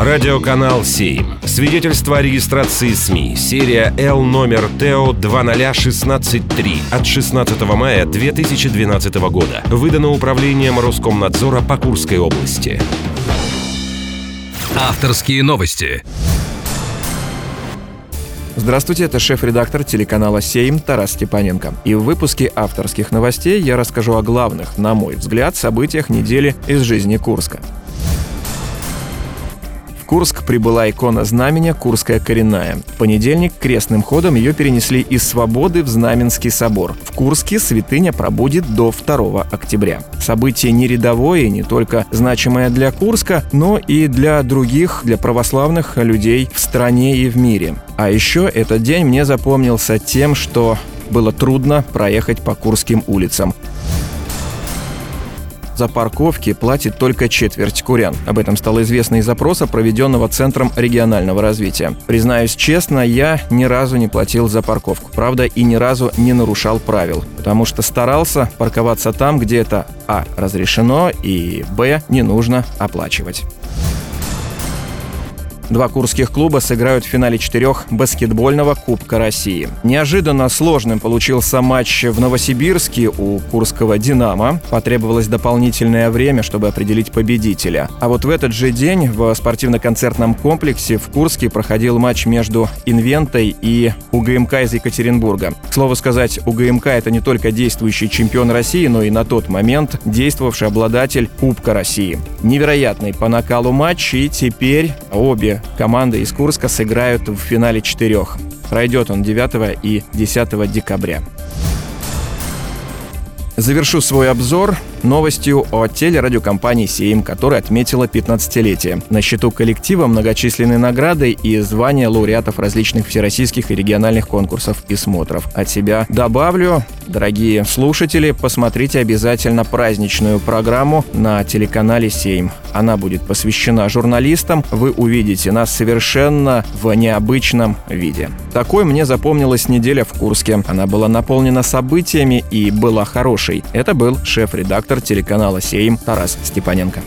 Радиоканал 7. Свидетельство о регистрации СМИ. Серия Л номер ТО 20163 от 16 мая 2012 года. Выдано управлением Роскомнадзора по Курской области. Авторские новости. Здравствуйте, это шеф-редактор телеканала «Сейм» Тарас Степаненко. И в выпуске авторских новостей я расскажу о главных, на мой взгляд, событиях недели из жизни Курска. Курск прибыла икона знамения «Курская коренная». В понедельник крестным ходом ее перенесли из Свободы в Знаменский собор. В Курске святыня пробудет до 2 октября. Событие не рядовое, не только значимое для Курска, но и для других, для православных людей в стране и в мире. А еще этот день мне запомнился тем, что было трудно проехать по Курским улицам за парковки платит только четверть курян. Об этом стало известно из опроса, проведенного Центром регионального развития. Признаюсь честно, я ни разу не платил за парковку. Правда, и ни разу не нарушал правил, потому что старался парковаться там, где это а. разрешено и б. не нужно оплачивать. Два курских клуба сыграют в финале четырех баскетбольного Кубка России. Неожиданно сложным получился матч в Новосибирске у курского «Динамо». Потребовалось дополнительное время, чтобы определить победителя. А вот в этот же день в спортивно-концертном комплексе в Курске проходил матч между «Инвентой» и УГМК из Екатеринбурга. К слову сказать, УГМК — это не только действующий чемпион России, но и на тот момент действовавший обладатель Кубка России. Невероятный по накалу матч, и теперь обе команды из Курска сыграют в финале четырех. Пройдет он 9 и 10 декабря. Завершу свой обзор новостью о телерадиокомпании «Сейм», которая отметила 15-летие. На счету коллектива многочисленные награды и звания лауреатов различных всероссийских и региональных конкурсов и смотров. От себя добавлю, дорогие слушатели, посмотрите обязательно праздничную программу на телеканале «Сейм». Она будет посвящена журналистам. Вы увидите нас совершенно в необычном виде. Такой мне запомнилась неделя в Курске. Она была наполнена событиями и была хорошей. Это был шеф-редактор редактор телеканала «Сейм» Тарас Степаненко.